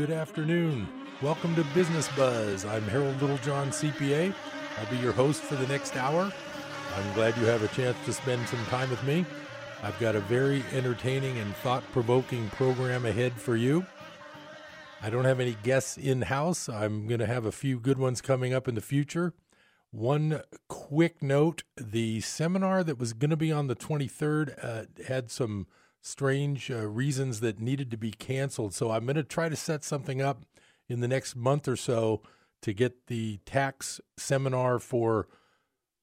Good afternoon. Welcome to Business Buzz. I'm Harold Littlejohn, CPA. I'll be your host for the next hour. I'm glad you have a chance to spend some time with me. I've got a very entertaining and thought provoking program ahead for you. I don't have any guests in house. I'm going to have a few good ones coming up in the future. One quick note the seminar that was going to be on the 23rd uh, had some strange uh, reasons that needed to be canceled. So I'm going to try to set something up in the next month or so to get the tax seminar for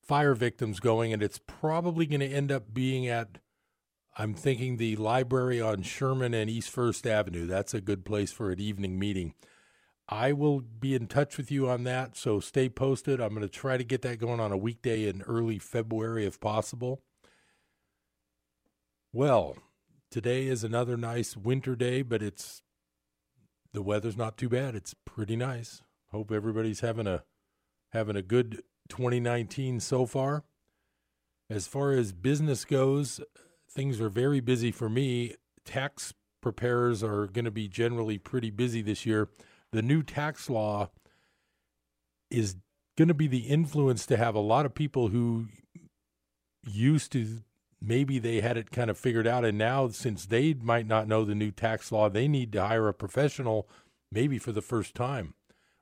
fire victims going. And it's probably going to end up being at, I'm thinking, the library on Sherman and East First Avenue. That's a good place for an evening meeting. I will be in touch with you on that, so stay posted. I'm going to try to get that going on a weekday in early February if possible. Well, today is another nice winter day, but it's the weather's not too bad. It's pretty nice. Hope everybody's having a having a good 2019 so far. As far as business goes, things are very busy for me. Tax preparers are going to be generally pretty busy this year the new tax law is going to be the influence to have a lot of people who used to maybe they had it kind of figured out. And now since they might not know the new tax law they need to hire a professional maybe for the first time.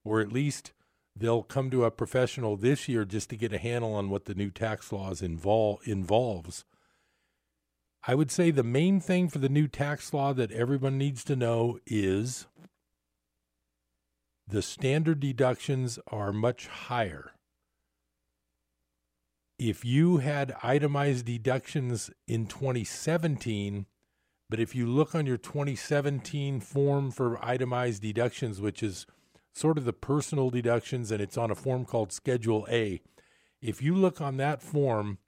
Or at least they'll come to a professional this year just to get a handle on what the new tax laws involve involves. I would say the main thing for the new tax law that everyone needs to know is the standard deductions are much higher. If you had itemized deductions in 2017, but if you look on your 2017 form for itemized deductions, which is sort of the personal deductions, and it's on a form called Schedule A, if you look on that form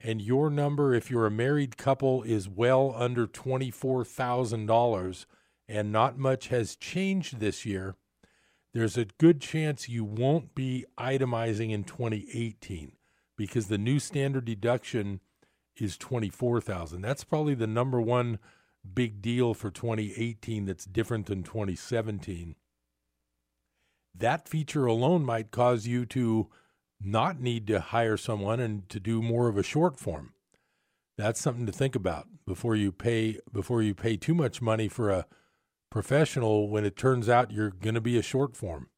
and your number, if you're a married couple, is well under $24,000 and not much has changed this year, there's a good chance you won't be itemizing in 2018 because the new standard deduction is 24,000. That's probably the number one big deal for 2018 that's different than 2017. That feature alone might cause you to not need to hire someone and to do more of a short form. That's something to think about before you pay before you pay too much money for a professional when it turns out you're going to be a short form.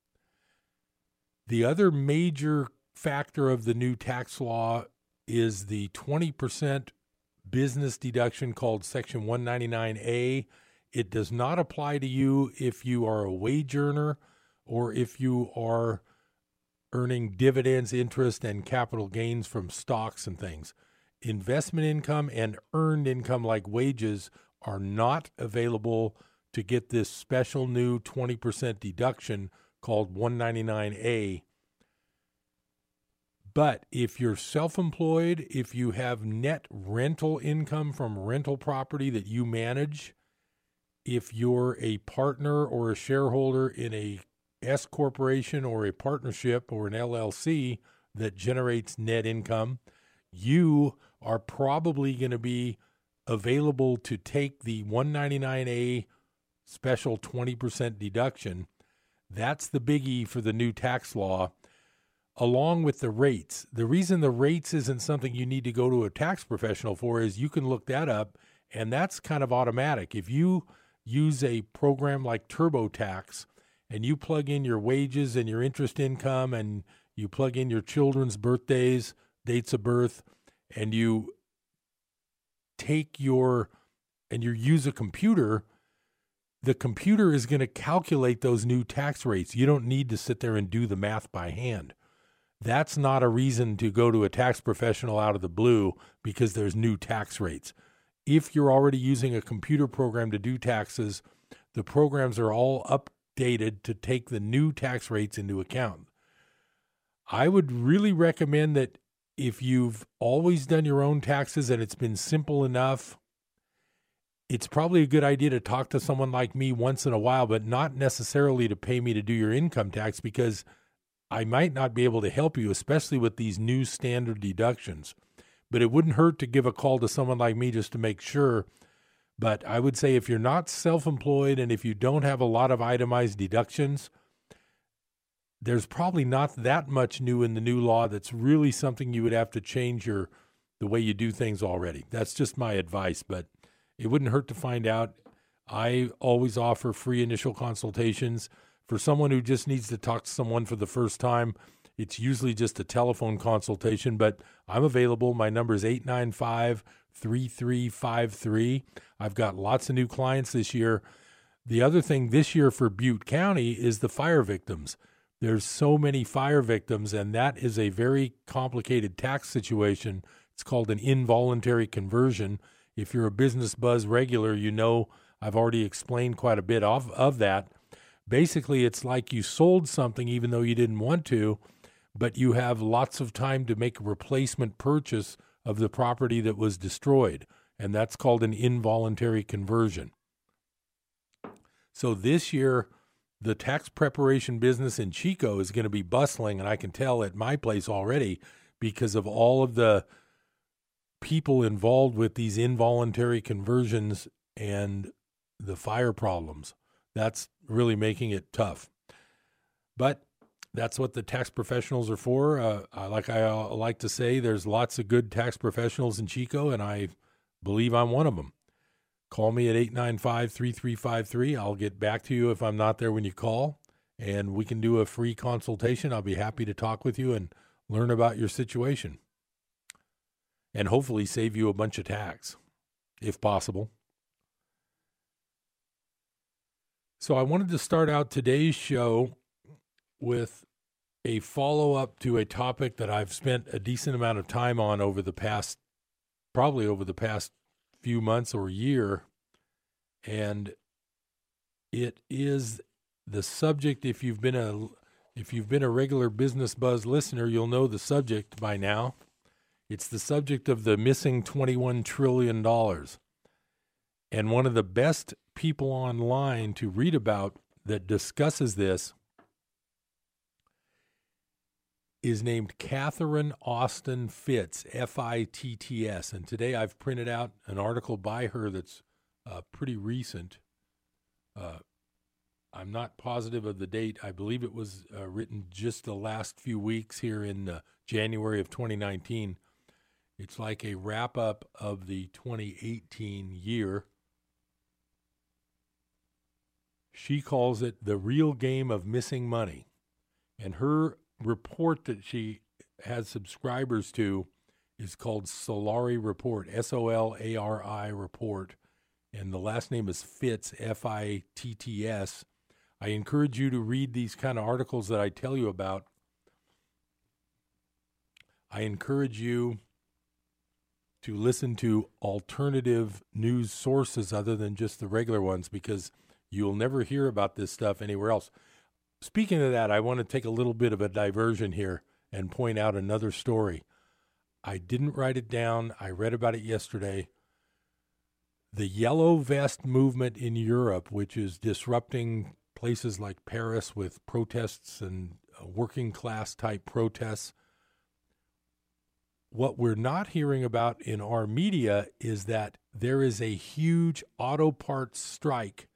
The other major factor of the new tax law is the 20% business deduction called Section 199A. It does not apply to you if you are a wage earner or if you are earning dividends, interest, and capital gains from stocks and things. Investment income and earned income, like wages, are not available to get this special new 20% deduction called 199A. But if you're self employed, if you have net rental income from rental property that you manage, if you're a partner or a shareholder in a S corporation or a partnership or an LLC that generates net income, you are probably going to be available to take the 199A special 20% deduction. That's the biggie for the new tax law, along with the rates. The reason the rates isn't something you need to go to a tax professional for is you can look that up, and that's kind of automatic. If you use a program like TurboTax and you plug in your wages and your interest income and you plug in your children's birthdays, dates of birth, and you take your and you use a computer the computer is going to calculate those new tax rates. You don't need to sit there and do the math by hand. That's not a reason to go to a tax professional out of the blue because there's new tax rates. If you're already using a computer program to do taxes, the programs are all updated to take the new tax rates into account. I would really recommend that if you've always done your own taxes and it's been simple enough it's probably a good idea to talk to someone like me once in a while, but not necessarily to pay me to do your income tax because I might not be able to help you, especially with these new standard deductions. But it wouldn't hurt to give a call to someone like me just to make sure. But I would say if you're not self employed and if you don't have a lot of itemized deductions, there's probably not that much new in the new law that's really something you would have to change your the way you do things already. That's just my advice, but it wouldn't hurt to find out. I always offer free initial consultations for someone who just needs to talk to someone for the first time. It's usually just a telephone consultation, but I'm available. My number is 895 3353. I've got lots of new clients this year. The other thing this year for Butte County is the fire victims. There's so many fire victims, and that is a very complicated tax situation. It's called an involuntary conversion. If you're a Business Buzz regular, you know I've already explained quite a bit of, of that. Basically, it's like you sold something even though you didn't want to, but you have lots of time to make a replacement purchase of the property that was destroyed, and that's called an involuntary conversion. So this year, the tax preparation business in Chico is going to be bustling, and I can tell at my place already because of all of the people involved with these involuntary conversions and the fire problems. That's really making it tough. But that's what the tax professionals are for. Uh, like I uh, like to say, there's lots of good tax professionals in Chico, and I believe I'm one of them. Call me at 895 3353. I'll get back to you if I'm not there when you call, and we can do a free consultation. I'll be happy to talk with you and learn about your situation and hopefully save you a bunch of tax if possible. So, I wanted to start out today's show with a follow up to a topic that I've spent a decent amount of time on over the past, probably over the past few months or year. And it is the subject. If you've been a if you've been a regular Business Buzz listener, you'll know the subject by now. It's the subject of the missing $21 trillion. And one of the best people online to read about that discusses this is named Catherine Austin Fitts, F I T T S. And today I've printed out an article by her that's uh, pretty recent. Uh, I'm not positive of the date. I believe it was uh, written just the last few weeks here in uh, January of 2019. It's like a wrap up of the 2018 year. She calls it the real game of missing money. And her report that she has subscribers to is called Solari Report, S O L A R I Report. And the last name is Fitts, F I T T S. I encourage you to read these kind of articles that I tell you about. I encourage you to listen to alternative news sources other than just the regular ones because you'll never hear about this stuff anywhere else. Speaking of that, I want to take a little bit of a diversion here and point out another story. I didn't write it down, I read about it yesterday. The yellow vest movement in Europe, which is disrupting places like Paris with protests and uh, working class type protests. What we're not hearing about in our media is that there is a huge auto parts strike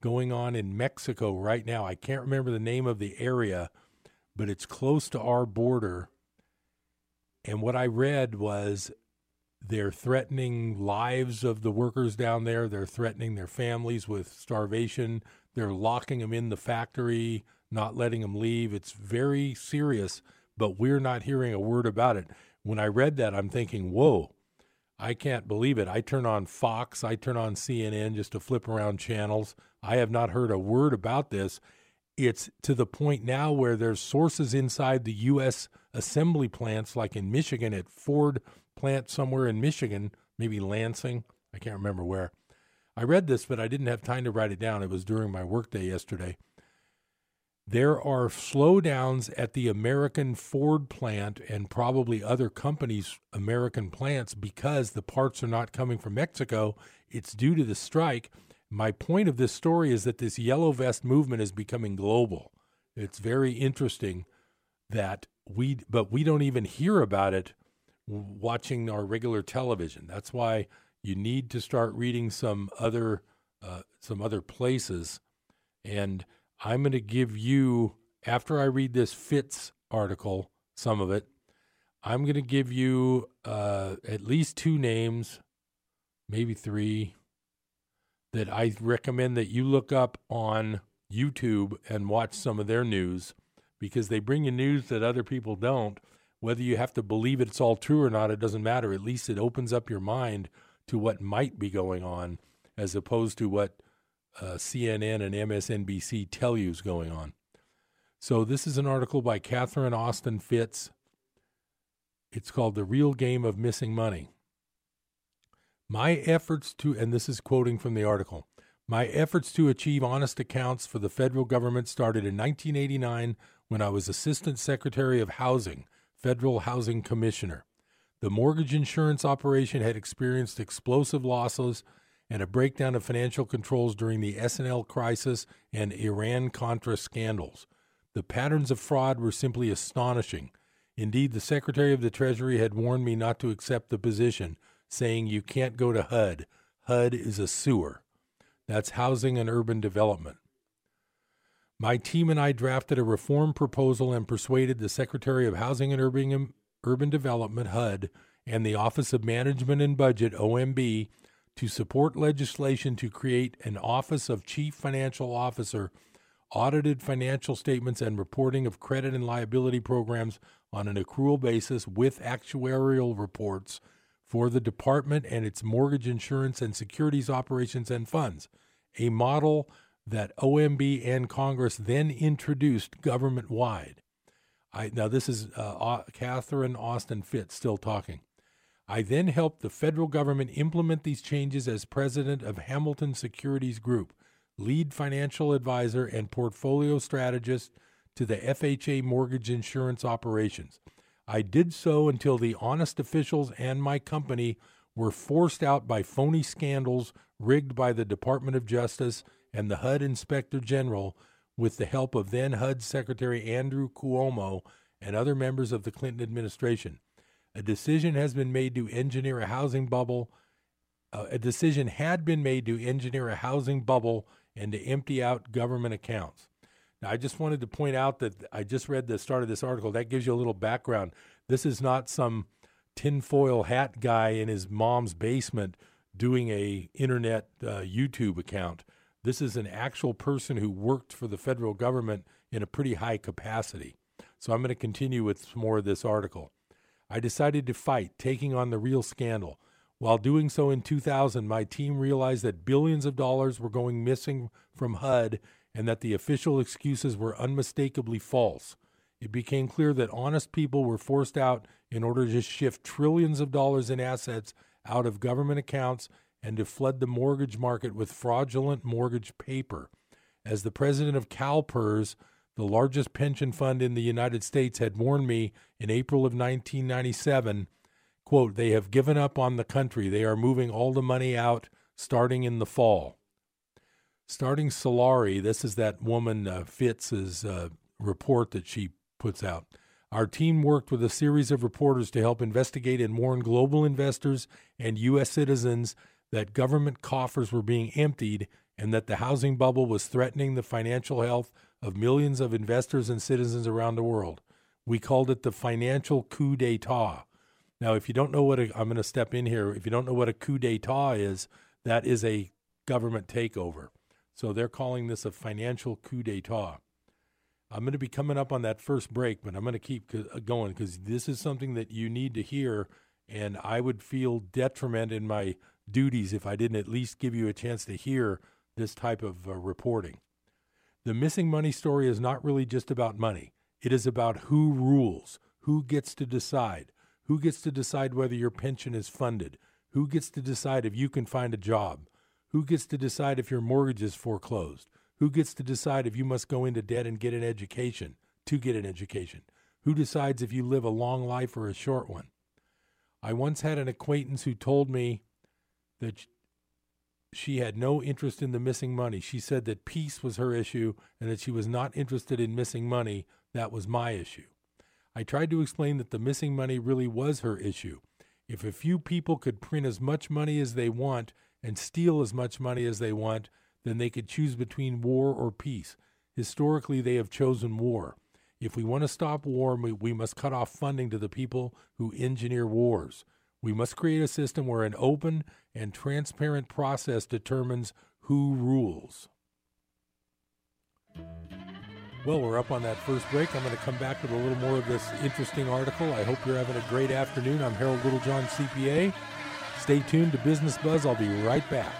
going on in Mexico right now. I can't remember the name of the area, but it's close to our border. And what I read was they're threatening lives of the workers down there. They're threatening their families with starvation. They're locking them in the factory, not letting them leave. It's very serious, but we're not hearing a word about it. When I read that, I'm thinking, whoa, I can't believe it. I turn on Fox, I turn on CNN just to flip around channels. I have not heard a word about this. It's to the point now where there's sources inside the U.S. assembly plants, like in Michigan at Ford plant somewhere in Michigan, maybe Lansing. I can't remember where. I read this, but I didn't have time to write it down. It was during my workday yesterday there are slowdowns at the American Ford plant and probably other companies' American plants because the parts are not coming from Mexico. It's due to the strike. My point of this story is that this yellow vest movement is becoming global. It's very interesting that we, but we don't even hear about it watching our regular television. That's why You need to start reading some other uh, some other places, and I'm going to give you after I read this Fitts article, some of it. I'm going to give you uh, at least two names, maybe three, that I recommend that you look up on YouTube and watch some of their news because they bring you news that other people don't. Whether you have to believe it's all true or not, it doesn't matter. At least it opens up your mind to what might be going on as opposed to what uh, CNN and MSNBC tell you is going on. So, this is an article by Catherine Austin Fitts. It's called The Real Game of Missing Money. My efforts to, and this is quoting from the article, my efforts to achieve honest accounts for the federal government started in 1989 when I was Assistant Secretary of Housing, Federal Housing Commissioner. The mortgage insurance operation had experienced explosive losses and a breakdown of financial controls during the S&L crisis and Iran Contra scandals. The patterns of fraud were simply astonishing. Indeed, the Secretary of the Treasury had warned me not to accept the position, saying, You can't go to HUD. HUD is a sewer. That's Housing and Urban Development. My team and I drafted a reform proposal and persuaded the Secretary of Housing and Urban, Urban Development, HUD, and the Office of Management and Budget, OMB, to support legislation to create an Office of Chief Financial Officer, audited financial statements, and reporting of credit and liability programs on an accrual basis with actuarial reports for the department and its mortgage insurance and securities operations and funds, a model that OMB and Congress then introduced government wide. Now, this is uh, Catherine Austin Fitts still talking. I then helped the federal government implement these changes as president of Hamilton Securities Group, lead financial advisor and portfolio strategist to the FHA mortgage insurance operations. I did so until the honest officials and my company were forced out by phony scandals rigged by the Department of Justice and the HUD Inspector General with the help of then HUD Secretary Andrew Cuomo and other members of the Clinton administration. A decision has been made to engineer a housing bubble. Uh, a decision had been made to engineer a housing bubble and to empty out government accounts. Now, I just wanted to point out that I just read the start of this article. That gives you a little background. This is not some tinfoil hat guy in his mom's basement doing a internet uh, YouTube account. This is an actual person who worked for the federal government in a pretty high capacity. So I'm going to continue with more of this article. I decided to fight, taking on the real scandal. While doing so in 2000, my team realized that billions of dollars were going missing from HUD and that the official excuses were unmistakably false. It became clear that honest people were forced out in order to shift trillions of dollars in assets out of government accounts and to flood the mortgage market with fraudulent mortgage paper. As the president of CalPERS, the largest pension fund in the United States, had warned me in April of 1997, quote, they have given up on the country. They are moving all the money out starting in the fall. Starting Solari, this is that woman uh, Fitts's uh, report that she puts out. Our team worked with a series of reporters to help investigate and warn global investors and U.S. citizens that government coffers were being emptied and that the housing bubble was threatening the financial health of millions of investors and citizens around the world. We called it the financial coup d'etat. Now, if you don't know what i am going to step in here. If you don't know what a coup d'etat is, that is a government takeover. So they're calling this a financial coup d'etat. I'm going to be coming up on that first break, but I'm going to keep uh, going because this is something that you need to hear. And I would feel detriment in my duties if I didn't at least give you a chance to hear this type of uh, reporting. The missing money story is not really just about money. It is about who rules, who gets to decide, who gets to decide whether your pension is funded, who gets to decide if you can find a job, who gets to decide if your mortgage is foreclosed, who gets to decide if you must go into debt and get an education to get an education, who decides if you live a long life or a short one. I once had an acquaintance who told me that she had no interest in the missing money. She said that peace was her issue and that she was not interested in missing money. That was my issue. I tried to explain that the missing money really was her issue. If a few people could print as much money as they want and steal as much money as they want, then they could choose between war or peace. Historically, they have chosen war. If we want to stop war, we, we must cut off funding to the people who engineer wars. We must create a system where an open and transparent process determines who rules. Well, we're up on that first break. I'm going to come back with a little more of this interesting article. I hope you're having a great afternoon. I'm Harold Littlejohn, CPA. Stay tuned to Business Buzz. I'll be right back.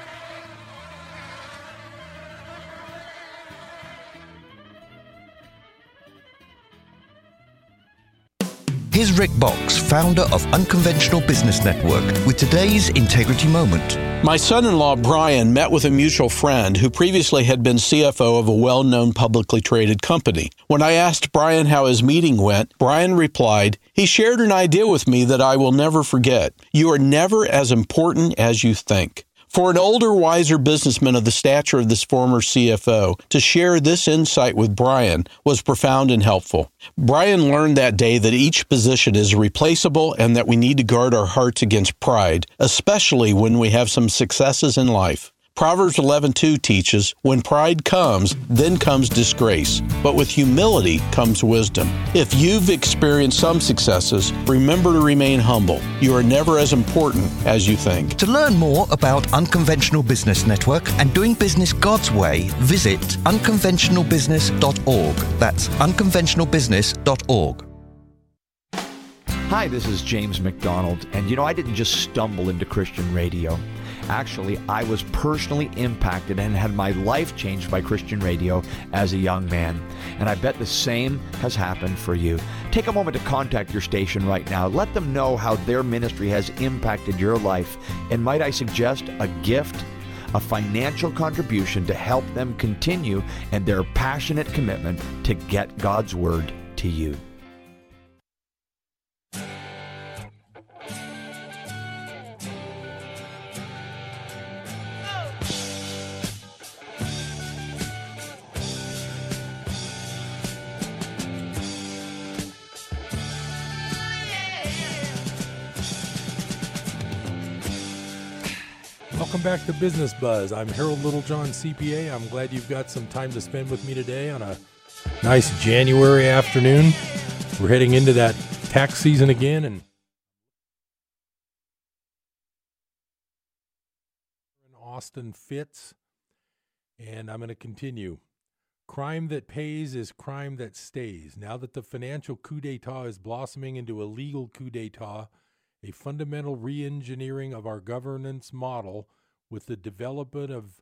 Here's Rick Boxx, founder of Unconventional Business Network, with today's Integrity Moment. My son in law, Brian, met with a mutual friend who previously had been CFO of a well known publicly traded company. When I asked Brian how his meeting went, Brian replied, He shared an idea with me that I will never forget. You are never as important as you think. For an older, wiser businessman of the stature of this former CFO to share this insight with Brian was profound and helpful. Brian learned that day that each position is replaceable and that we need to guard our hearts against pride, especially when we have some successes in life. Proverbs 11:2 teaches, "When pride comes, then comes disgrace, but with humility comes wisdom." If you've experienced some successes, remember to remain humble. You are never as important as you think. To learn more about Unconventional Business Network and doing business God's way, visit unconventionalbusiness.org. That's unconventionalbusiness.org. Hi, this is James McDonald, and you know, I didn't just stumble into Christian radio. Actually, I was personally impacted and had my life changed by Christian radio as a young man. And I bet the same has happened for you. Take a moment to contact your station right now. Let them know how their ministry has impacted your life. And might I suggest a gift? a financial contribution to help them continue and their passionate commitment to get God's Word to you. Back to Business Buzz. I'm Harold Littlejohn, CPA. I'm glad you've got some time to spend with me today on a nice January afternoon. We're heading into that tax season again, and Austin Fitts, and I'm going to continue. Crime that pays is crime that stays. Now that the financial coup d'etat is blossoming into a legal coup d'etat, a fundamental reengineering of our governance model with the development of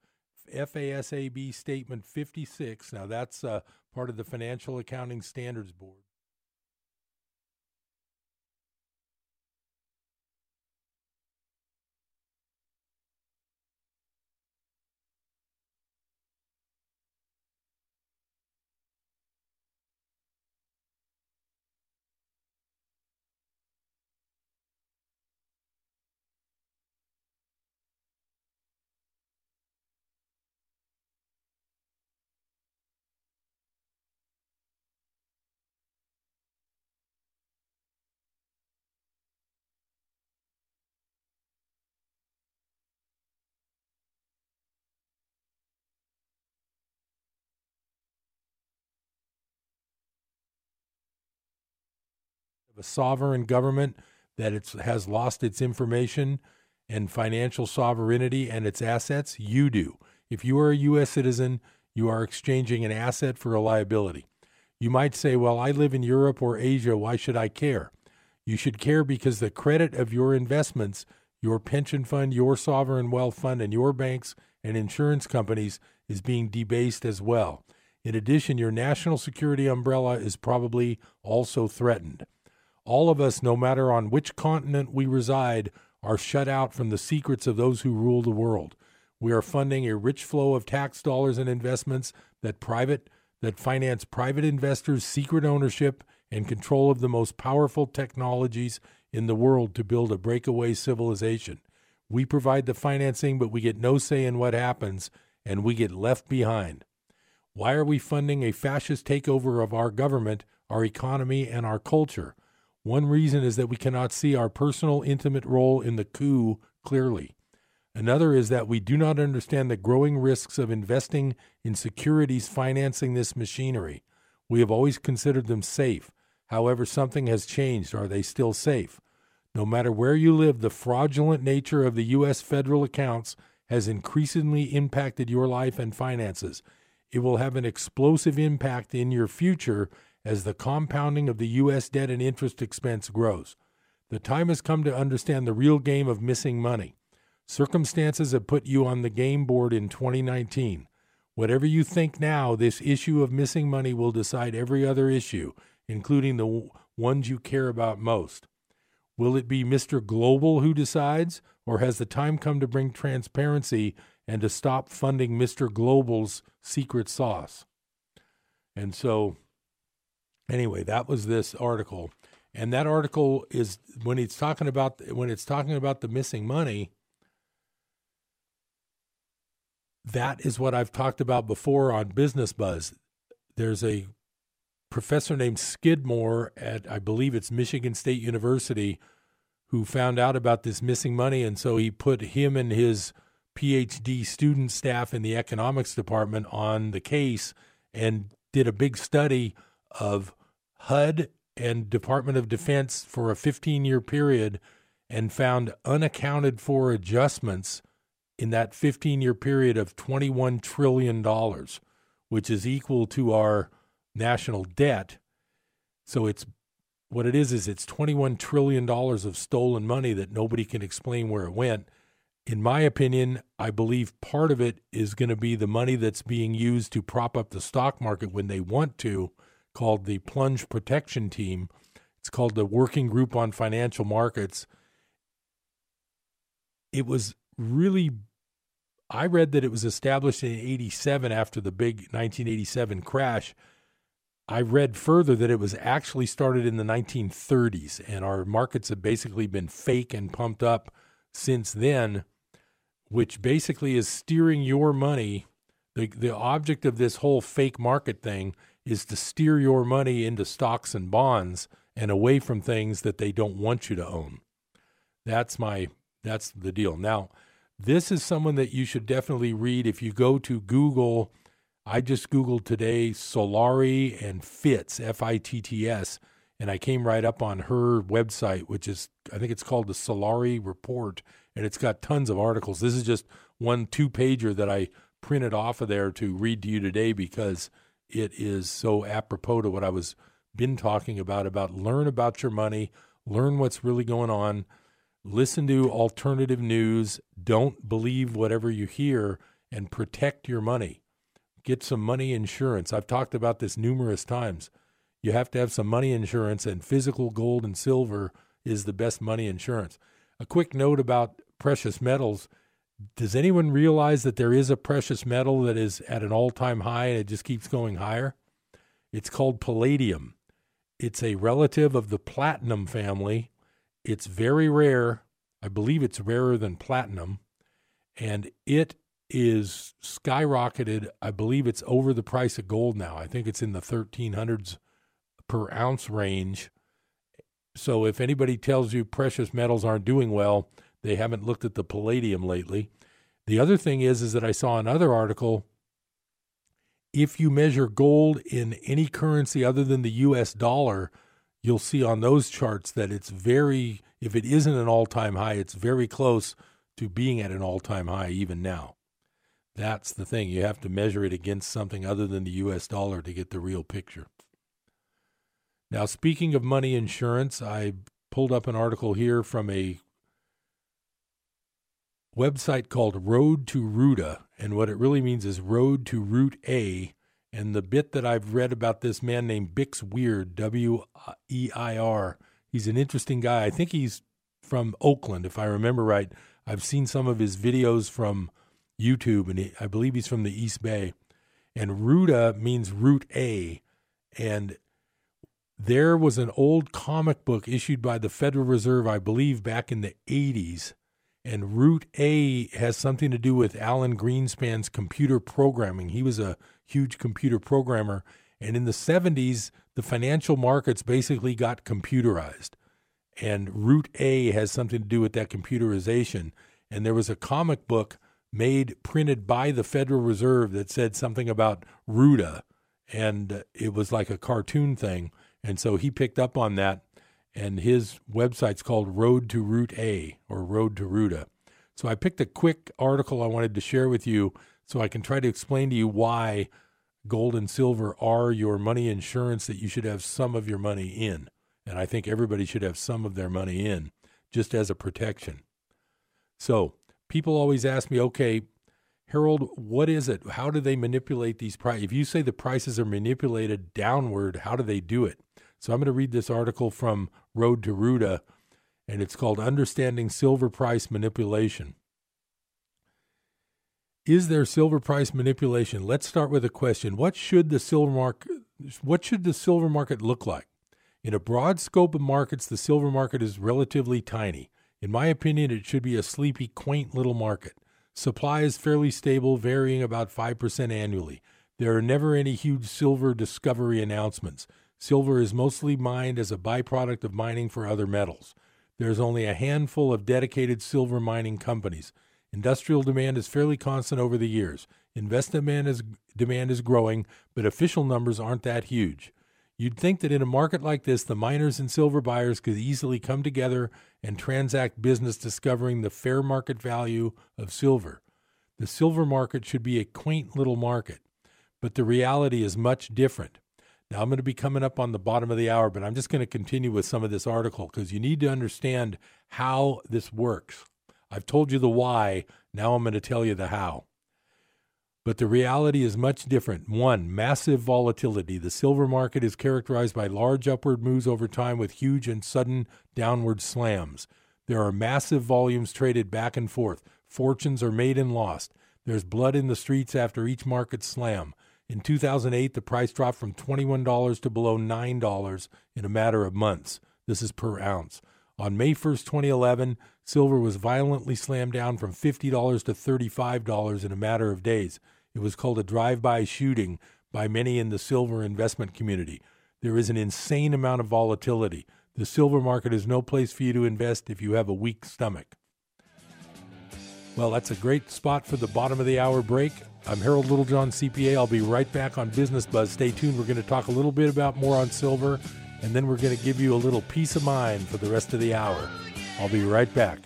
FASAB Statement 56. Now, that's uh, part of the Financial Accounting Standards Board. A sovereign government that it has lost its information and financial sovereignty and its assets? You do. If you are a U.S. citizen, you are exchanging an asset for a liability. You might say, Well, I live in Europe or Asia. Why should I care? You should care because the credit of your investments, your pension fund, your sovereign wealth fund, and your banks and insurance companies is being debased as well. In addition, your national security umbrella is probably also threatened. All of us, no matter on which continent we reside, are shut out from the secrets of those who rule the world. We are funding a rich flow of tax dollars and investments that private that finance private investors' secret ownership and control of the most powerful technologies in the world to build a breakaway civilization. We provide the financing, but we get no say in what happens, and we get left behind. Why are we funding a fascist takeover of our government, our economy, and our culture? One reason is that we cannot see our personal, intimate role in the coup clearly. Another is that we do not understand the growing risks of investing in securities financing this machinery. We have always considered them safe. However, something has changed. Are they still safe? No matter where you live, the fraudulent nature of the U.S. federal accounts has increasingly impacted your life and finances. It will have an explosive impact in your future as the compounding of the U.S. debt and interest expense grows. The time has come to understand the real game of missing money. Circumstances have put you on the game board in 2019. Whatever you think now, this issue of missing money will decide every other issue, including the ones you care about most. Will it be Mr. Global who decides, or has the time come to bring transparency and to stop funding Mr. Global's secret sauce? And so, anyway, that was this article. And that article is when it's talking about when it's talking about the missing money, that is what I've talked about before on Business Buzz. There's a professor named Skidmore at, I believe it's Michigan State University, who found out about this missing money. And so he put him and his PhD student staff in the economics department on the case and did a big study of HUD and Department of Defense for a 15 year period and found unaccounted for adjustments in that 15 year period of $21 trillion, which is equal to our national debt. So it's what it is is it's 21 trillion dollars of stolen money that nobody can explain where it went. In my opinion, I believe part of it is going to be the money that's being used to prop up the stock market when they want to, called the plunge protection team. It's called the Working Group on Financial Markets. It was really I read that it was established in 87 after the big 1987 crash. I read further that it was actually started in the 1930s, and our markets have basically been fake and pumped up since then, which basically is steering your money. The, the object of this whole fake market thing is to steer your money into stocks and bonds and away from things that they don't want you to own. That's my that's the deal. Now, this is someone that you should definitely read. If you go to Google, I just Googled today Solari and Fitts, F I T T S, and I came right up on her website, which is, I think it's called the Solari Report, and it's got tons of articles. This is just one two pager that I printed off of there to read to you today because it is so apropos to what I was been talking about about learn about your money, learn what's really going on listen to alternative news, don't believe whatever you hear, and protect your money. Get some money insurance. I've talked about this numerous times. You have to have some money insurance, and physical gold and silver is the best money insurance. A quick note about precious metals. Does anyone realize that there is a precious metal that is at an all time high and it just keeps going higher? It's called palladium. It's a relative of the platinum family it's very rare. I believe it's rarer than platinum, and it is skyrocketed. I believe it's over the price of gold now. I think it's in the 1300s per ounce range. So if anybody tells you precious metals aren't doing well, they haven't looked at the palladium lately. The other thing is is that I saw another article if you measure gold in any currency other than the US dollar, you'll see on those charts that it's very, if it isn't an all time high, it's very close to being at an all time high even now. That's the thing. You have to measure it against something other than the US dollar to get the real picture. Now, speaking of money insurance, I pulled up an article here from a website called Road to Roota. And what it really means is Road to Route A and the bit that I've read about this man named Bix Weir, W E I R, he's an interesting guy. I think he's from Oakland, if I remember right. I've seen some of his videos from YouTube, and he, I believe he's from the East Bay. And Roota means Route A. And there was an old comic book issued by the Federal Reserve, I believe, back in the 80s and Route A has something to do with Alan Greenspan's computer programming. He was a huge computer programmer, And in the 70s, the financial markets basically got computerized. And Route A has something to do with that computerization. And there was a comic book made, printed by the Federal Reserve that said something about Roota. And it was like a cartoon thing. And so he picked up on that. And his website's called Road to Route A or Road to Roota. So I picked a quick article I wanted to share with you so I can try to explain to you why gold and silver are your money insurance that you should have some of your money in. And I think everybody should have some of their money in just as a protection. So people always ask me, okay, Harold, what is it? How do they manipulate these prices? If you say the prices are manipulated downward, how do they do it? So I'm going to read this article from Road to Roota and it's called Understanding Silver Price Manipulation. Is there silver price manipulation? Let's start with a question. What should the silver market what should the silver market look like? In a broad scope of markets, the silver market is relatively tiny. In my opinion, it should be a sleepy, quaint little market. Supply is fairly stable, varying about 5% annually. There are never any huge silver discovery announcements. Silver is mostly mined as a byproduct of mining for other metals. There's only a handful of dedicated silver mining companies. Industrial demand is fairly constant over the years. Investment is, demand is growing, but official numbers aren't that huge. You'd think that in a market like this, the miners and silver buyers could easily come together and transact business discovering the fair market value of silver. The silver market should be a quaint little market, but the reality is much different. Now, I'm going to be coming up on the bottom of the hour, but I'm just going to continue with some of this article because you need to understand how this works. I've told you the why, now I'm going to tell you the how. But the reality is much different. One, massive volatility. The silver market is characterized by large upward moves over time with huge and sudden downward slams. There are massive volumes traded back and forth. Fortunes are made and lost. There's blood in the streets after each market slam. In 2008, the price dropped from $21 to below $9 in a matter of months. This is per ounce. On May 1st, 2011, silver was violently slammed down from $50 to $35 in a matter of days. It was called a drive by shooting by many in the silver investment community. There is an insane amount of volatility. The silver market is no place for you to invest if you have a weak stomach. Well, that's a great spot for the bottom of the hour break. I'm Harold Littlejohn, CPA. I'll be right back on Business Buzz. Stay tuned. We're going to talk a little bit about more on silver, and then we're going to give you a little peace of mind for the rest of the hour. I'll be right back.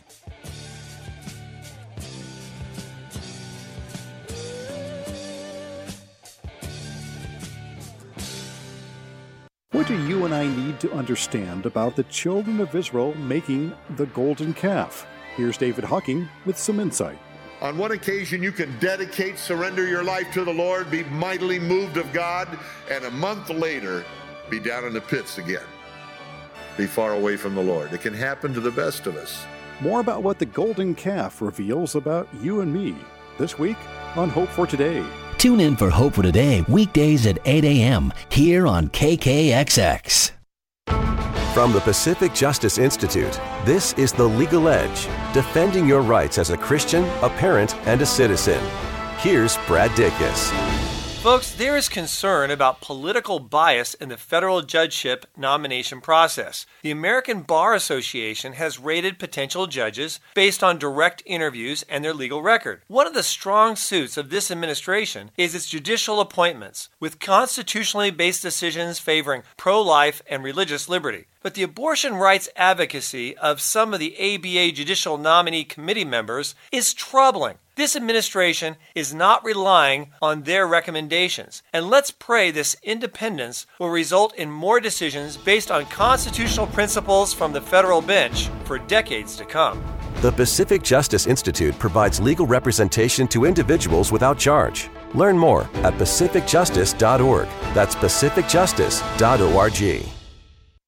What do you and I need to understand about the children of Israel making the golden calf? Here's David Hocking with some insight. On one occasion, you can dedicate, surrender your life to the Lord, be mightily moved of God, and a month later, be down in the pits again. Be far away from the Lord. It can happen to the best of us. More about what the golden calf reveals about you and me this week on Hope for Today. Tune in for Hope for Today, weekdays at 8 a.m., here on KKXX. From the Pacific Justice Institute, this is The Legal Edge, defending your rights as a Christian, a parent, and a citizen. Here's Brad Dacus. Folks, there is concern about political bias in the federal judgeship nomination process. The American Bar Association has rated potential judges based on direct interviews and their legal record. One of the strong suits of this administration is its judicial appointments, with constitutionally based decisions favoring pro life and religious liberty. But the abortion rights advocacy of some of the ABA Judicial Nominee Committee members is troubling. This administration is not relying on their recommendations, and let's pray this independence will result in more decisions based on constitutional principles from the federal bench for decades to come. The Pacific Justice Institute provides legal representation to individuals without charge. Learn more at pacificjustice.org. That's pacificjustice.org.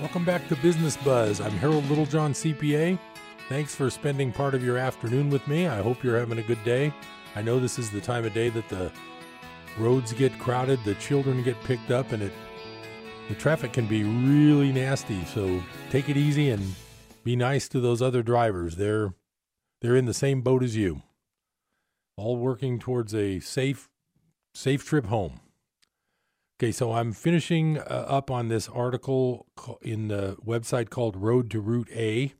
Welcome back to Business Buzz. I'm Harold Littlejohn, CPA. Thanks for spending part of your afternoon with me. I hope you're having a good day. I know this is the time of day that the roads get crowded, the children get picked up, and it the traffic can be really nasty. So take it easy and be nice to those other drivers. They're they're in the same boat as you. All working towards a safe safe trip home. Okay, so I'm finishing uh, up on this article in the website called Road to Roota,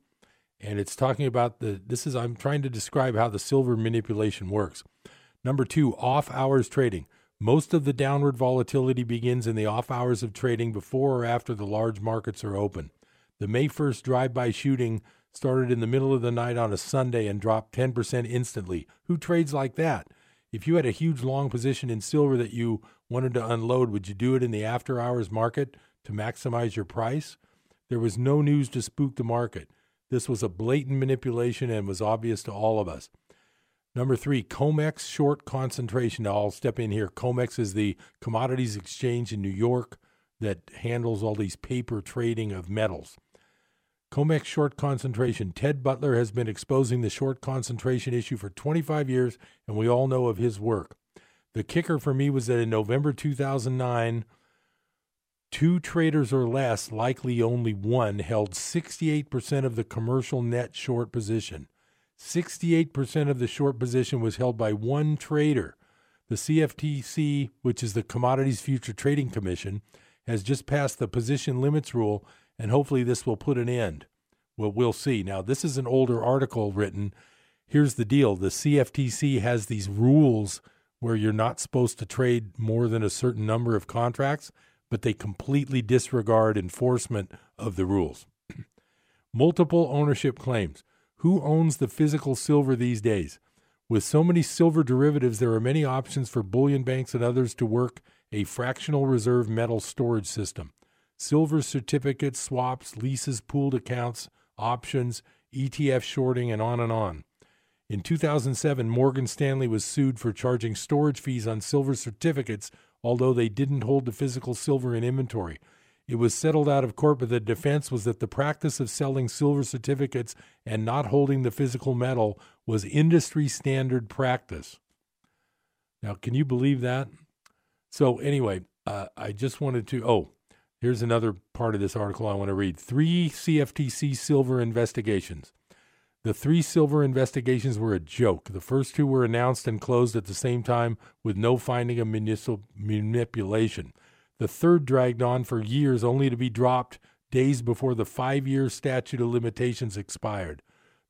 and it's talking about the. This is I'm trying to describe how the silver manipulation works. Number two, off hours trading. Most of the downward volatility begins in the off hours of trading before or after the large markets are open. The May 1st drive by shooting started in the middle of the night on a Sunday and dropped 10% instantly. Who trades like that? If you had a huge long position in silver that you wanted to unload, would you do it in the after hours market to maximize your price? There was no news to spook the market. This was a blatant manipulation and was obvious to all of us. Number three, COMEX short concentration. Now, I'll step in here. COMEX is the commodities exchange in New York that handles all these paper trading of metals. COMEX short concentration. Ted Butler has been exposing the short concentration issue for 25 years, and we all know of his work. The kicker for me was that in November 2009, two traders or less, likely only one, held 68% of the commercial net short position. 68% of the short position was held by one trader. The CFTC, which is the Commodities Future Trading Commission, has just passed the position limits rule and hopefully this will put an end. Well, we'll see. Now, this is an older article written. Here's the deal the CFTC has these rules where you're not supposed to trade more than a certain number of contracts, but they completely disregard enforcement of the rules. Multiple ownership claims. Who owns the physical silver these days? With so many silver derivatives, there are many options for bullion banks and others to work a fractional reserve metal storage system silver certificates, swaps, leases, pooled accounts, options, ETF shorting, and on and on. In 2007, Morgan Stanley was sued for charging storage fees on silver certificates, although they didn't hold the physical silver in inventory. It was settled out of court, but the defense was that the practice of selling silver certificates and not holding the physical metal was industry standard practice. Now, can you believe that? So, anyway, uh, I just wanted to. Oh, Here's another part of this article I want to read. Three CFTC silver investigations. The three silver investigations were a joke. The first two were announced and closed at the same time with no finding of municipal manipulation. The third dragged on for years only to be dropped days before the five year statute of limitations expired.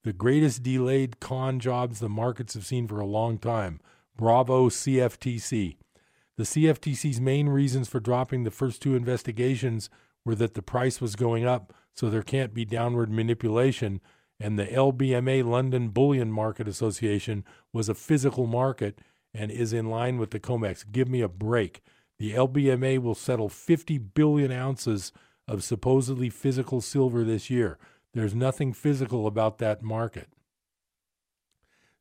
The greatest delayed con jobs the markets have seen for a long time. Bravo, CFTC. The CFTC's main reasons for dropping the first two investigations were that the price was going up, so there can't be downward manipulation, and the LBMA London Bullion Market Association was a physical market and is in line with the COMEX. Give me a break. The LBMA will settle 50 billion ounces of supposedly physical silver this year. There's nothing physical about that market.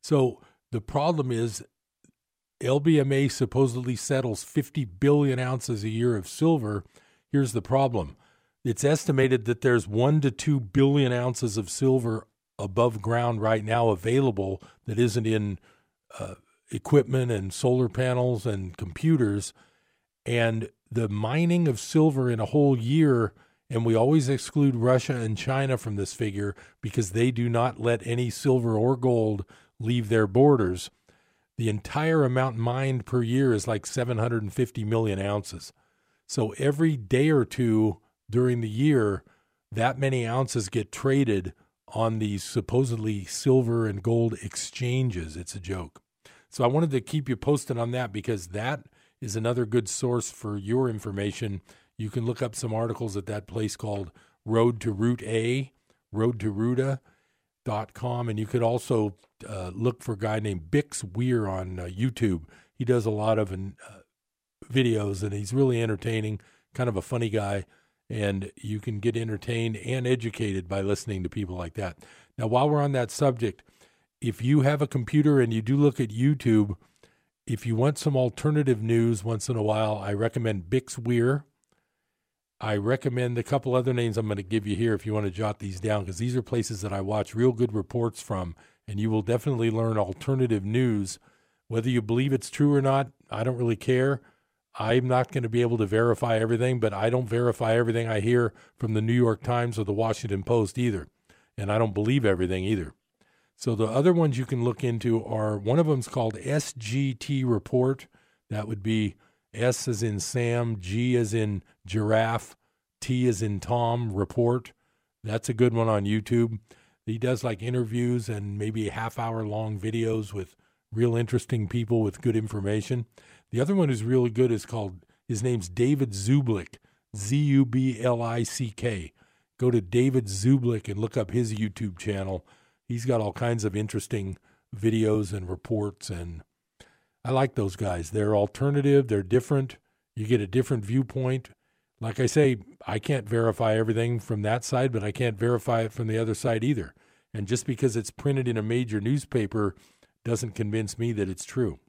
So the problem is LBMA supposedly settles 50 billion ounces a year of silver. Here's the problem it's estimated that there's 1 to 2 billion ounces of silver above ground right now available that isn't in uh, equipment and solar panels and computers. And the mining of silver in a whole year, and we always exclude Russia and China from this figure because they do not let any silver or gold leave their borders the entire amount mined per year is like 750 million ounces. So every day or two during the year, that many ounces get traded on these supposedly silver and gold exchanges. It's a joke. So I wanted to keep you posted on that because that is another good source for your information. You can look up some articles at that place called Road to Route A, roadtoroota.com. And you could also uh, look for a guy named Bix Weir on uh, YouTube. He does a lot of uh, videos and he's really entertaining, kind of a funny guy. And you can get entertained and educated by listening to people like that. Now, while we're on that subject, if you have a computer and you do look at YouTube, if you want some alternative news once in a while, I recommend Bix Weir. I recommend a couple other names I'm going to give you here if you want to jot these down, because these are places that I watch real good reports from, and you will definitely learn alternative news. Whether you believe it's true or not, I don't really care. I'm not going to be able to verify everything, but I don't verify everything I hear from the New York Times or the Washington Post either. And I don't believe everything either. So the other ones you can look into are one of them's called SGT Report. That would be S as in Sam, G as in giraffe, T as in Tom report. That's a good one on YouTube. He does like interviews and maybe half hour long videos with real interesting people with good information. The other one who's really good is called, his name's David Zublick, Z U B L I C K. Go to David Zublick and look up his YouTube channel he's got all kinds of interesting videos and reports and I like those guys. They're alternative, they're different. You get a different viewpoint. Like I say, I can't verify everything from that side, but I can't verify it from the other side either. And just because it's printed in a major newspaper doesn't convince me that it's true.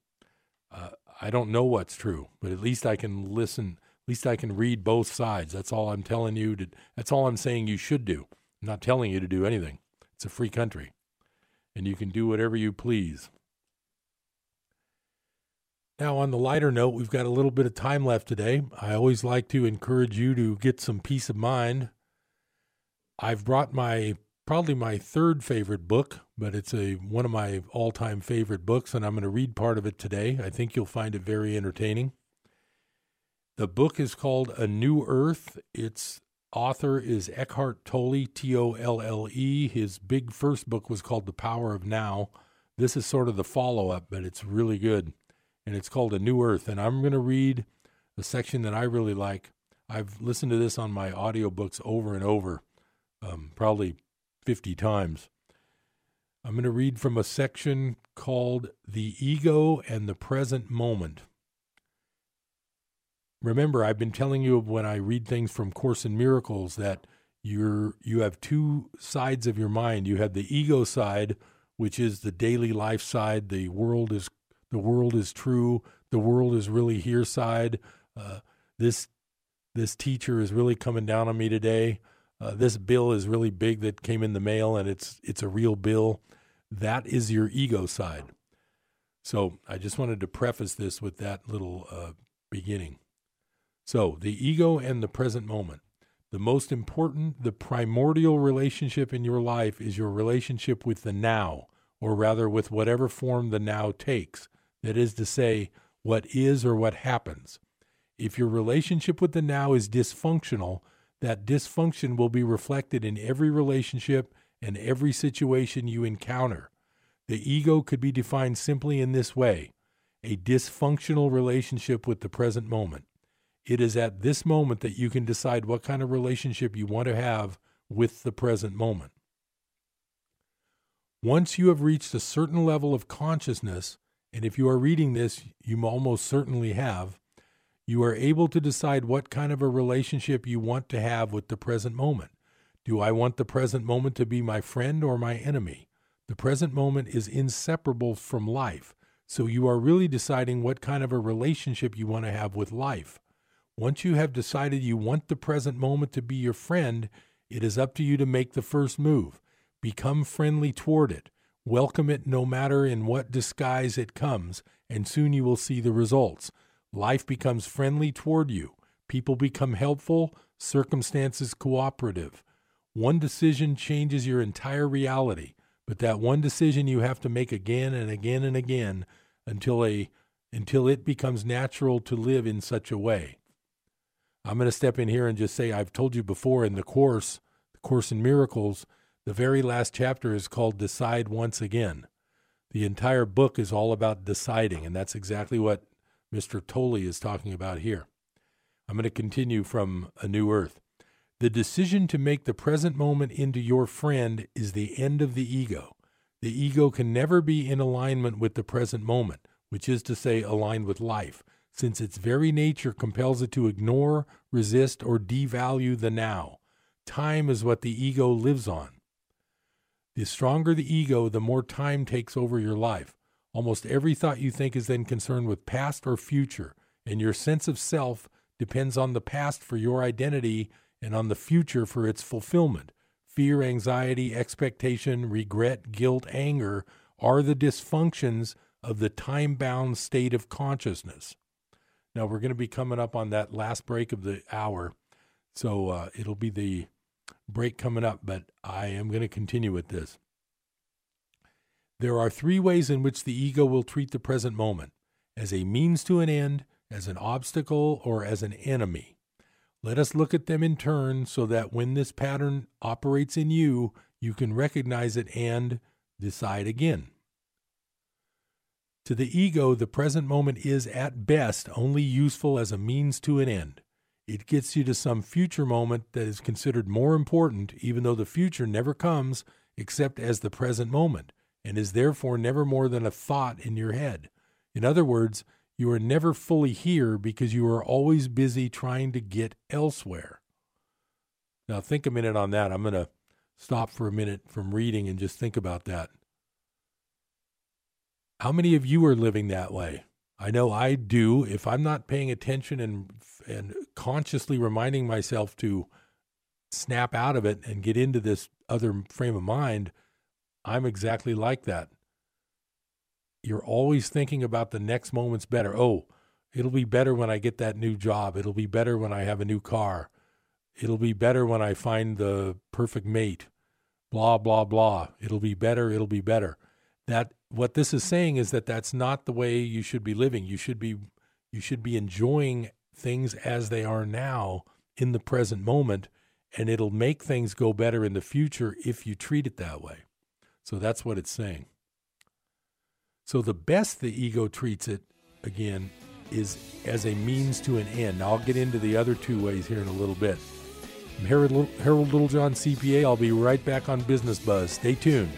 Uh, I don't know what's true, but at least I can listen. At least I can read both sides. That's all I'm telling you. To, that's all I'm saying you should do. I'm not telling you to do anything. It's a free country, and you can do whatever you please. Now, on the lighter note, we've got a little bit of time left today. I always like to encourage you to get some peace of mind. I've brought my probably my third favorite book, but it's a one of my all-time favorite books and I'm going to read part of it today. I think you'll find it very entertaining. The book is called A New Earth. It's author is Eckhart Tolle, T O L L E. His big first book was called The Power of Now. This is sort of the follow up, but it's really good. And it's called A New Earth. And I'm going to read a section that I really like. I've listened to this on my audiobooks over and over, um, probably 50 times. I'm going to read from a section called The Ego and the Present Moment. Remember, I've been telling you when I read things from Course in Miracles that you're you have two sides of your mind. You have the ego side, which is the daily life side. The world is the world is true. The world is really here side. Uh, this this teacher is really coming down on me today. Uh, this bill is really big that came in the mail, and it's it's a real bill. That is your ego side. So I just wanted to preface this with that little uh, beginning. So, the ego and the present moment. The most important, the primordial relationship in your life is your relationship with the now, or rather with whatever form the now takes. That is to say, what is or what happens. If your relationship with the now is dysfunctional, that dysfunction will be reflected in every relationship and every situation you encounter. The ego could be defined simply in this way a dysfunctional relationship with the present moment. It is at this moment that you can decide what kind of relationship you want to have with the present moment. Once you have reached a certain level of consciousness, and if you are reading this, you almost certainly have, you are able to decide what kind of a relationship you want to have with the present moment. Do I want the present moment to be my friend or my enemy? The present moment is inseparable from life, so you are really deciding what kind of a relationship you want to have with life. Once you have decided you want the present moment to be your friend, it is up to you to make the first move. Become friendly toward it. Welcome it no matter in what disguise it comes, and soon you will see the results. Life becomes friendly toward you. People become helpful, circumstances cooperative. One decision changes your entire reality, but that one decision you have to make again and again and again until a until it becomes natural to live in such a way. I'm going to step in here and just say I've told you before in the course, the Course in Miracles, the very last chapter is called Decide Once Again. The entire book is all about deciding, and that's exactly what Mr. Tolle is talking about here. I'm going to continue from A New Earth. The decision to make the present moment into your friend is the end of the ego. The ego can never be in alignment with the present moment, which is to say, aligned with life, since its very nature compels it to ignore, resist, or devalue the now. Time is what the ego lives on. The stronger the ego, the more time takes over your life. Almost every thought you think is then concerned with past or future, and your sense of self depends on the past for your identity and on the future for its fulfillment. Fear, anxiety, expectation, regret, guilt, anger are the dysfunctions of the time bound state of consciousness. Now, we're going to be coming up on that last break of the hour. So uh, it'll be the break coming up, but I am going to continue with this. There are three ways in which the ego will treat the present moment as a means to an end, as an obstacle, or as an enemy. Let us look at them in turn so that when this pattern operates in you, you can recognize it and decide again. To the ego, the present moment is at best only useful as a means to an end. It gets you to some future moment that is considered more important, even though the future never comes except as the present moment, and is therefore never more than a thought in your head. In other words, you are never fully here because you are always busy trying to get elsewhere. Now, think a minute on that. I'm going to stop for a minute from reading and just think about that. How many of you are living that way? I know I do. If I'm not paying attention and and consciously reminding myself to snap out of it and get into this other frame of mind, I'm exactly like that you're always thinking about the next moment's better. Oh, it'll be better when I get that new job. It'll be better when I have a new car. It'll be better when I find the perfect mate. Blah blah blah. It'll be better. It'll be better. That what this is saying is that that's not the way you should be living. You should be you should be enjoying things as they are now in the present moment and it'll make things go better in the future if you treat it that way. So that's what it's saying. So the best the ego treats it, again, is as a means to an end. Now, I'll get into the other two ways here in a little bit. I'm Harold, Harold Littlejohn, CPA. I'll be right back on Business Buzz. Stay tuned.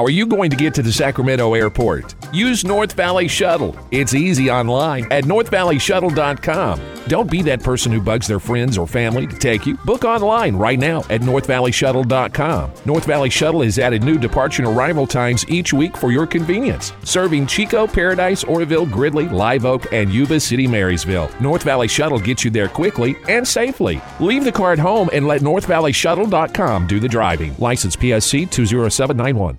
How are you going to get to the Sacramento airport? Use North Valley Shuttle. It's easy online at northvalleyshuttle.com. Don't be that person who bugs their friends or family to take you. Book online right now at northvalleyshuttle.com. North Valley Shuttle has added new departure and arrival times each week for your convenience, serving Chico, Paradise, Oroville, Gridley, Live Oak, and Yuba City, Marysville. North Valley Shuttle gets you there quickly and safely. Leave the car at home and let northvalleyshuttle.com do the driving. License PSC 20791.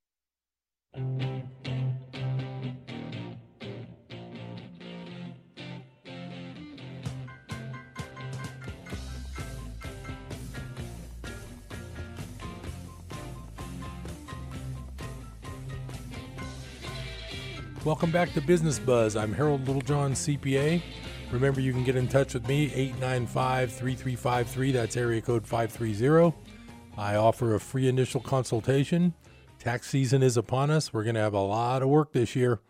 Welcome back to Business Buzz. I'm Harold Littlejohn, CPA. Remember, you can get in touch with me, 895 3353. That's area code 530. I offer a free initial consultation. Tax season is upon us. We're going to have a lot of work this year,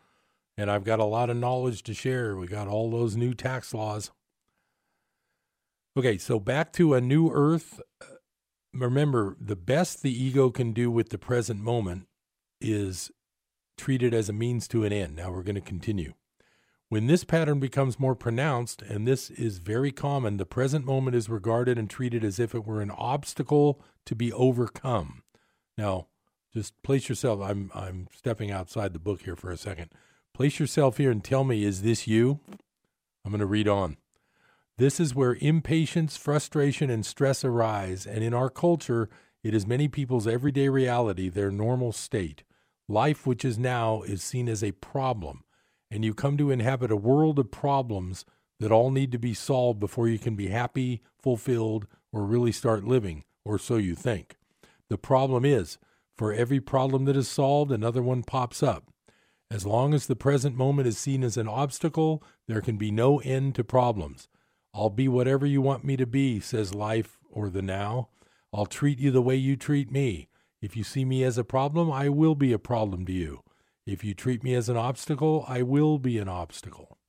and I've got a lot of knowledge to share. We got all those new tax laws. Okay, so back to a new earth. Uh, remember, the best the ego can do with the present moment is treat it as a means to an end. Now we're going to continue. When this pattern becomes more pronounced, and this is very common, the present moment is regarded and treated as if it were an obstacle to be overcome. Now, just place yourself, I'm, I'm stepping outside the book here for a second. Place yourself here and tell me, is this you? I'm going to read on. This is where impatience, frustration, and stress arise, and in our culture, it is many people's everyday reality, their normal state. Life, which is now, is seen as a problem, and you come to inhabit a world of problems that all need to be solved before you can be happy, fulfilled, or really start living, or so you think. The problem is, for every problem that is solved, another one pops up. As long as the present moment is seen as an obstacle, there can be no end to problems. I'll be whatever you want me to be, says life or the now. I'll treat you the way you treat me. If you see me as a problem, I will be a problem to you. If you treat me as an obstacle, I will be an obstacle.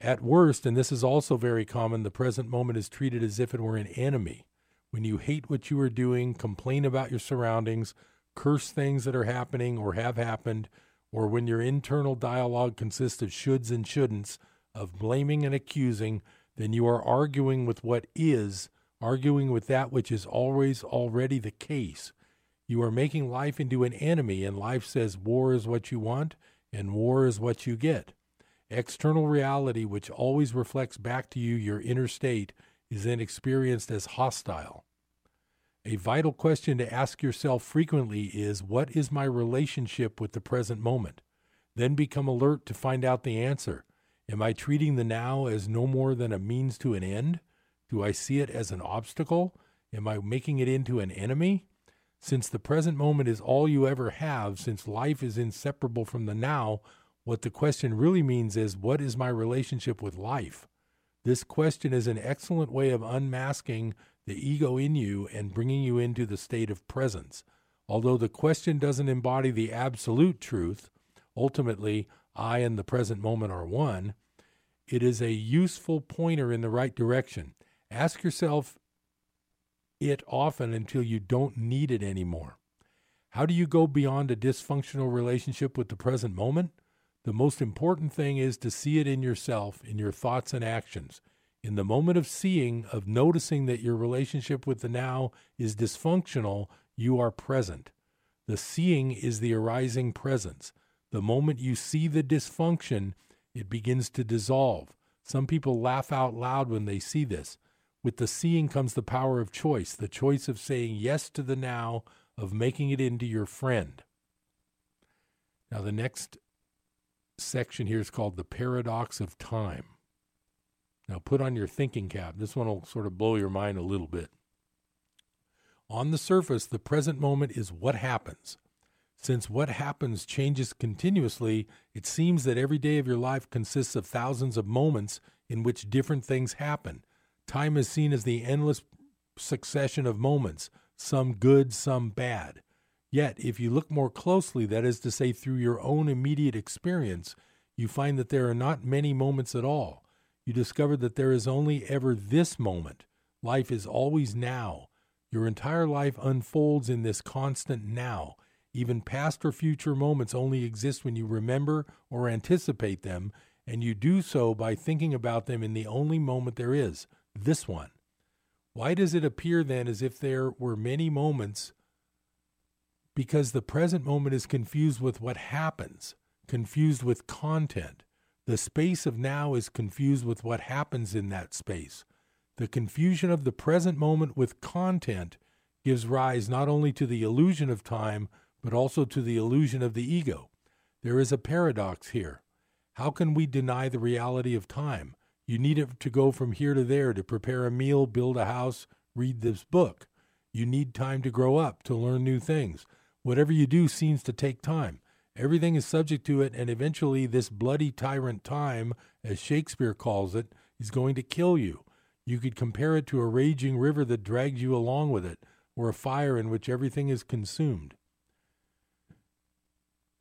At worst, and this is also very common, the present moment is treated as if it were an enemy. When you hate what you are doing, complain about your surroundings, curse things that are happening or have happened, or when your internal dialogue consists of shoulds and shouldn'ts, of blaming and accusing, then you are arguing with what is, arguing with that which is always already the case. You are making life into an enemy, and life says war is what you want, and war is what you get. External reality, which always reflects back to you your inner state, is then experienced as hostile. A vital question to ask yourself frequently is What is my relationship with the present moment? Then become alert to find out the answer. Am I treating the now as no more than a means to an end? Do I see it as an obstacle? Am I making it into an enemy? Since the present moment is all you ever have, since life is inseparable from the now, what the question really means is what is my relationship with life? This question is an excellent way of unmasking the ego in you and bringing you into the state of presence. Although the question doesn't embody the absolute truth, ultimately, I and the present moment are one, it is a useful pointer in the right direction. Ask yourself it often until you don't need it anymore. How do you go beyond a dysfunctional relationship with the present moment? The most important thing is to see it in yourself, in your thoughts and actions. In the moment of seeing, of noticing that your relationship with the now is dysfunctional, you are present. The seeing is the arising presence. The moment you see the dysfunction, it begins to dissolve. Some people laugh out loud when they see this. With the seeing comes the power of choice, the choice of saying yes to the now, of making it into your friend. Now, the next section here is called the paradox of time. Now, put on your thinking cap. This one will sort of blow your mind a little bit. On the surface, the present moment is what happens. Since what happens changes continuously, it seems that every day of your life consists of thousands of moments in which different things happen. Time is seen as the endless succession of moments, some good, some bad. Yet, if you look more closely, that is to say, through your own immediate experience, you find that there are not many moments at all. You discover that there is only ever this moment. Life is always now. Your entire life unfolds in this constant now. Even past or future moments only exist when you remember or anticipate them, and you do so by thinking about them in the only moment there is, this one. Why does it appear then as if there were many moments? Because the present moment is confused with what happens, confused with content. The space of now is confused with what happens in that space. The confusion of the present moment with content gives rise not only to the illusion of time, but also to the illusion of the ego. There is a paradox here. How can we deny the reality of time? You need it to go from here to there, to prepare a meal, build a house, read this book. You need time to grow up, to learn new things. Whatever you do seems to take time. Everything is subject to it, and eventually, this bloody tyrant time, as Shakespeare calls it, is going to kill you. You could compare it to a raging river that drags you along with it, or a fire in which everything is consumed.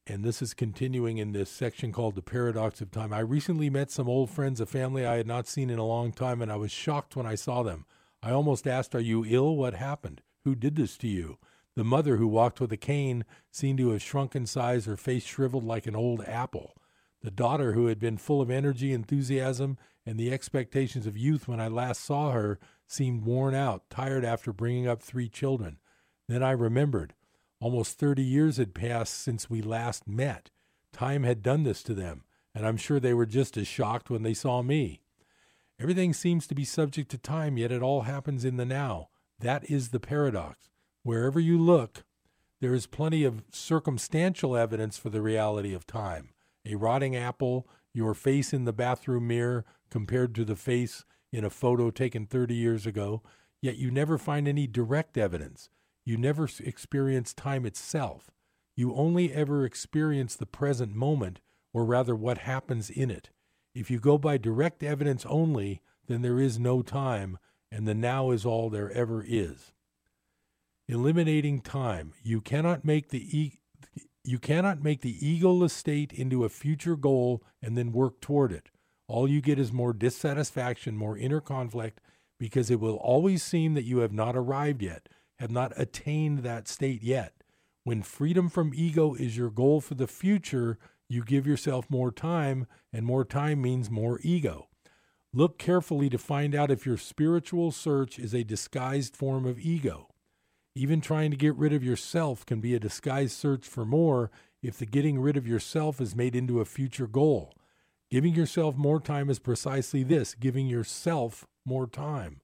And this is continuing in this section called The Paradox of Time. I recently met some old friends, a family I had not seen in a long time, and I was shocked when I saw them. I almost asked, Are you ill? What happened? Who did this to you? The mother, who walked with a cane, seemed to have shrunk in size, her face shriveled like an old apple. The daughter, who had been full of energy, enthusiasm, and the expectations of youth when I last saw her, seemed worn out, tired after bringing up three children. Then I remembered. Almost 30 years had passed since we last met. Time had done this to them, and I'm sure they were just as shocked when they saw me. Everything seems to be subject to time, yet it all happens in the now. That is the paradox. Wherever you look, there is plenty of circumstantial evidence for the reality of time. A rotting apple, your face in the bathroom mirror compared to the face in a photo taken 30 years ago, yet you never find any direct evidence. You never experience time itself. You only ever experience the present moment, or rather what happens in it. If you go by direct evidence only, then there is no time, and the now is all there ever is. Eliminating time. You cannot make the e- you cannot make the egoless state into a future goal and then work toward it. All you get is more dissatisfaction, more inner conflict, because it will always seem that you have not arrived yet, have not attained that state yet. When freedom from ego is your goal for the future, you give yourself more time, and more time means more ego. Look carefully to find out if your spiritual search is a disguised form of ego. Even trying to get rid of yourself can be a disguised search for more if the getting rid of yourself is made into a future goal. Giving yourself more time is precisely this giving yourself more time.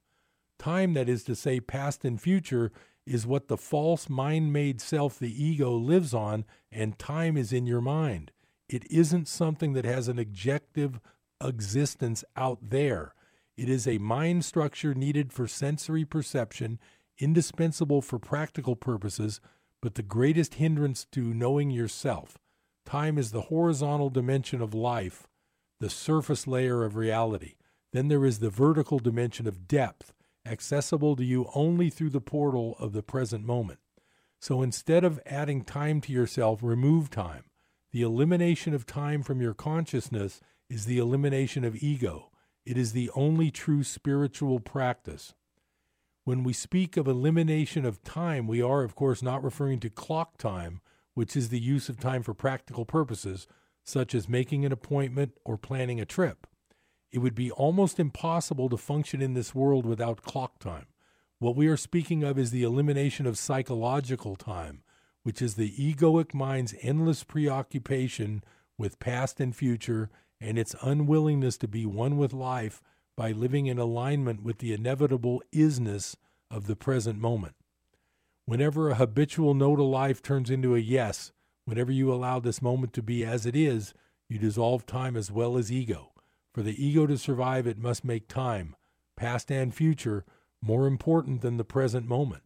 Time, that is to say, past and future, is what the false mind made self, the ego, lives on, and time is in your mind. It isn't something that has an objective existence out there. It is a mind structure needed for sensory perception, indispensable for practical purposes, but the greatest hindrance to knowing yourself. Time is the horizontal dimension of life, the surface layer of reality. Then there is the vertical dimension of depth, accessible to you only through the portal of the present moment. So instead of adding time to yourself, remove time. The elimination of time from your consciousness is the elimination of ego. It is the only true spiritual practice. When we speak of elimination of time, we are, of course, not referring to clock time, which is the use of time for practical purposes, such as making an appointment or planning a trip. It would be almost impossible to function in this world without clock time. What we are speaking of is the elimination of psychological time, which is the egoic mind's endless preoccupation with past and future and its unwillingness to be one with life by living in alignment with the inevitable isness of the present moment. Whenever a habitual no to life turns into a yes, whenever you allow this moment to be as it is, you dissolve time as well as ego. For the ego to survive, it must make time, past and future, more important than the present moment.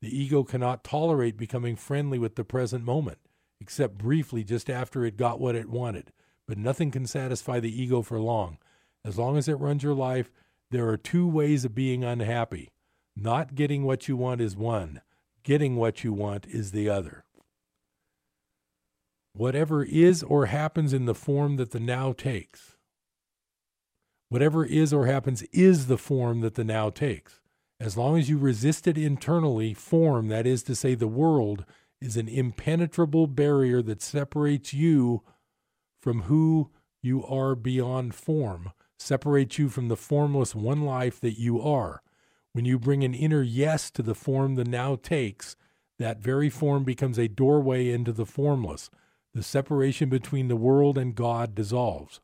The ego cannot tolerate becoming friendly with the present moment, except briefly just after it got what it wanted. But nothing can satisfy the ego for long. As long as it runs your life, there are two ways of being unhappy. Not getting what you want is one, getting what you want is the other. Whatever is or happens in the form that the now takes, Whatever is or happens is the form that the now takes. As long as you resist it internally, form, that is to say, the world, is an impenetrable barrier that separates you from who you are beyond form, separates you from the formless one life that you are. When you bring an inner yes to the form the now takes, that very form becomes a doorway into the formless. The separation between the world and God dissolves.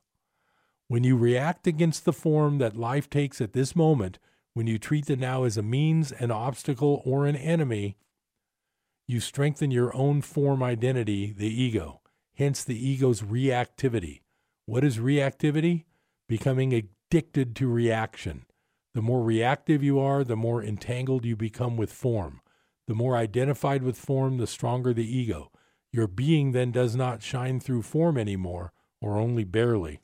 When you react against the form that life takes at this moment, when you treat the now as a means, an obstacle, or an enemy, you strengthen your own form identity, the ego, hence the ego's reactivity. What is reactivity? Becoming addicted to reaction. The more reactive you are, the more entangled you become with form. The more identified with form, the stronger the ego. Your being then does not shine through form anymore, or only barely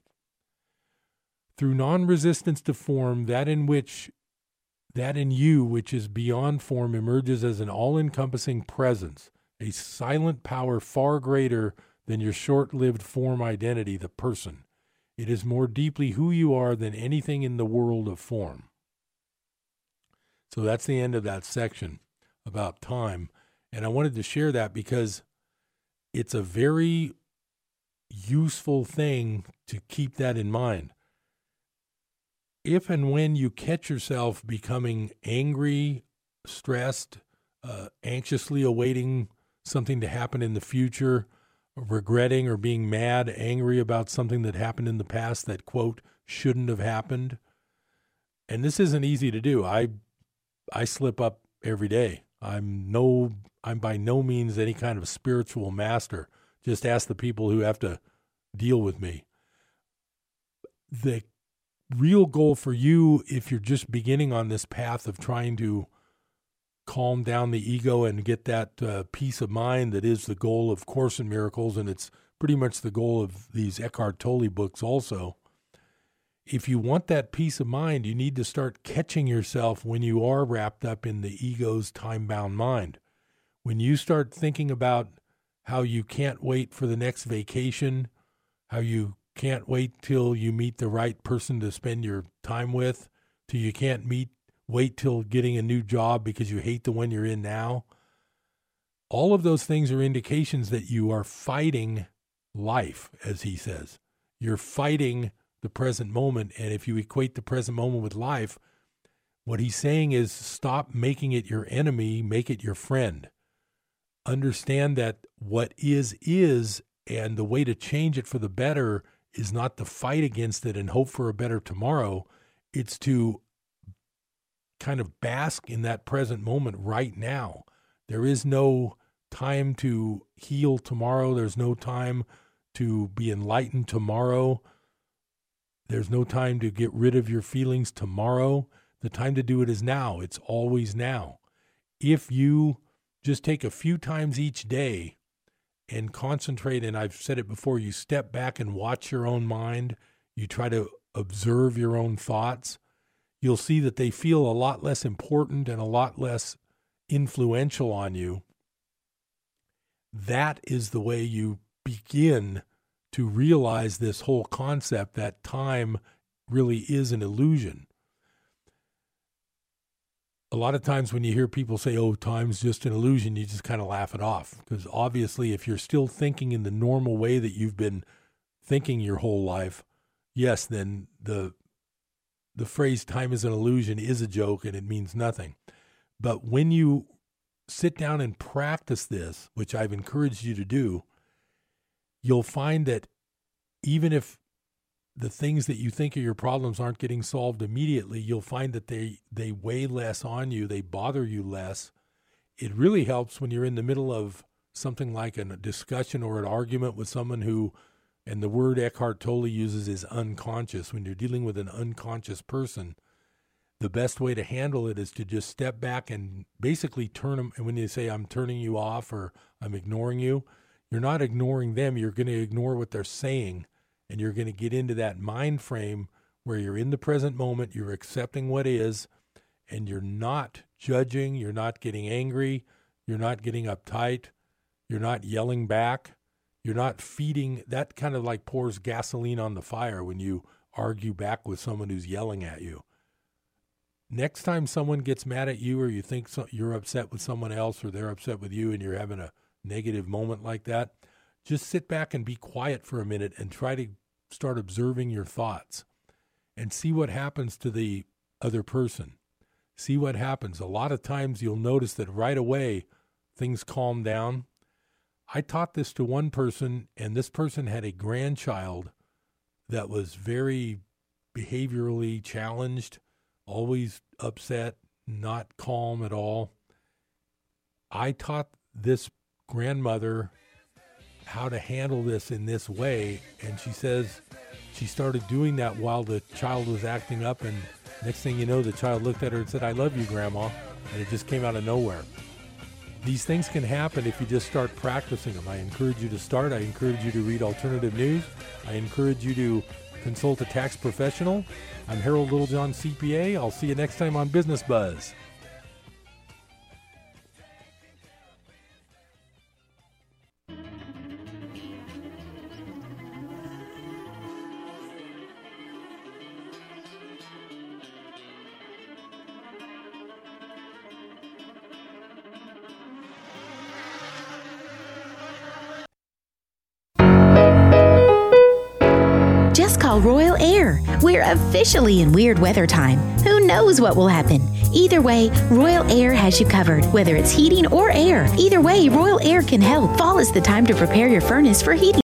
through non resistance to form, that in which that in you, which is beyond form, emerges as an all encompassing presence, a silent power far greater than your short lived form identity, the person. It is more deeply who you are than anything in the world of form. So that's the end of that section about time. And I wanted to share that because it's a very useful thing to keep that in mind. If and when you catch yourself becoming angry, stressed, uh, anxiously awaiting something to happen in the future, regretting or being mad, angry about something that happened in the past that, quote, shouldn't have happened. And this isn't easy to do. I I slip up every day. I'm no I'm by no means any kind of spiritual master. Just ask the people who have to deal with me. The real goal for you if you're just beginning on this path of trying to calm down the ego and get that uh, peace of mind that is the goal of Course in Miracles, and it's pretty much the goal of these Eckhart Tolle books also. If you want that peace of mind, you need to start catching yourself when you are wrapped up in the ego's time bound mind. When you start thinking about how you can't wait for the next vacation, how you can't wait till you meet the right person to spend your time with, till you can't meet wait till getting a new job because you hate the one you're in now. All of those things are indications that you are fighting life, as he says. You're fighting the present moment. And if you equate the present moment with life, what he's saying is stop making it your enemy, make it your friend. Understand that what is, is, and the way to change it for the better is not to fight against it and hope for a better tomorrow. It's to kind of bask in that present moment right now. There is no time to heal tomorrow. There's no time to be enlightened tomorrow. There's no time to get rid of your feelings tomorrow. The time to do it is now. It's always now. If you just take a few times each day and concentrate, and I've said it before, you step back and watch your own mind, you try to observe your own thoughts you'll see that they feel a lot less important and a lot less influential on you. That is the way you begin to realize this whole concept that time really is an illusion. A lot of times when you hear people say, oh, time's just an illusion, you just kind of laugh it off. Because obviously, if you're still thinking in the normal way that you've been thinking your whole life, yes, then the the phrase time is an illusion is a joke and it means nothing. But when you sit down and practice this, which I've encouraged you to do, you'll find that even if the things that you think are your problems aren't getting solved immediately, you'll find that they, they weigh less on you, they bother you less. It really helps when you're in the middle of something like a discussion or an argument with someone who and the word Eckhart Tolle uses is unconscious. When you're dealing with an unconscious person, the best way to handle it is to just step back and basically turn them. And when you say, I'm turning you off or I'm ignoring you, you're not ignoring them. You're going to ignore what they're saying. And you're going to get into that mind frame where you're in the present moment, you're accepting what is, and you're not judging, you're not getting angry, you're not getting uptight, you're not yelling back you're not feeding that kind of like pours gasoline on the fire when you argue back with someone who's yelling at you. Next time someone gets mad at you or you think so, you're upset with someone else or they're upset with you and you're having a negative moment like that, just sit back and be quiet for a minute and try to start observing your thoughts and see what happens to the other person. See what happens. A lot of times you'll notice that right away things calm down I taught this to one person, and this person had a grandchild that was very behaviorally challenged, always upset, not calm at all. I taught this grandmother how to handle this in this way, and she says she started doing that while the child was acting up, and next thing you know, the child looked at her and said, I love you, Grandma. And it just came out of nowhere these things can happen if you just start practicing them. I encourage you to start. I encourage you to read alternative news. I encourage you to consult a tax professional. I'm Harold Littlejohn, CPA. I'll see you next time on Business Buzz. We're officially in weird weather time. Who knows what will happen? Either way, Royal Air has you covered, whether it's heating or air. Either way, Royal Air can help. Fall is the time to prepare your furnace for heating.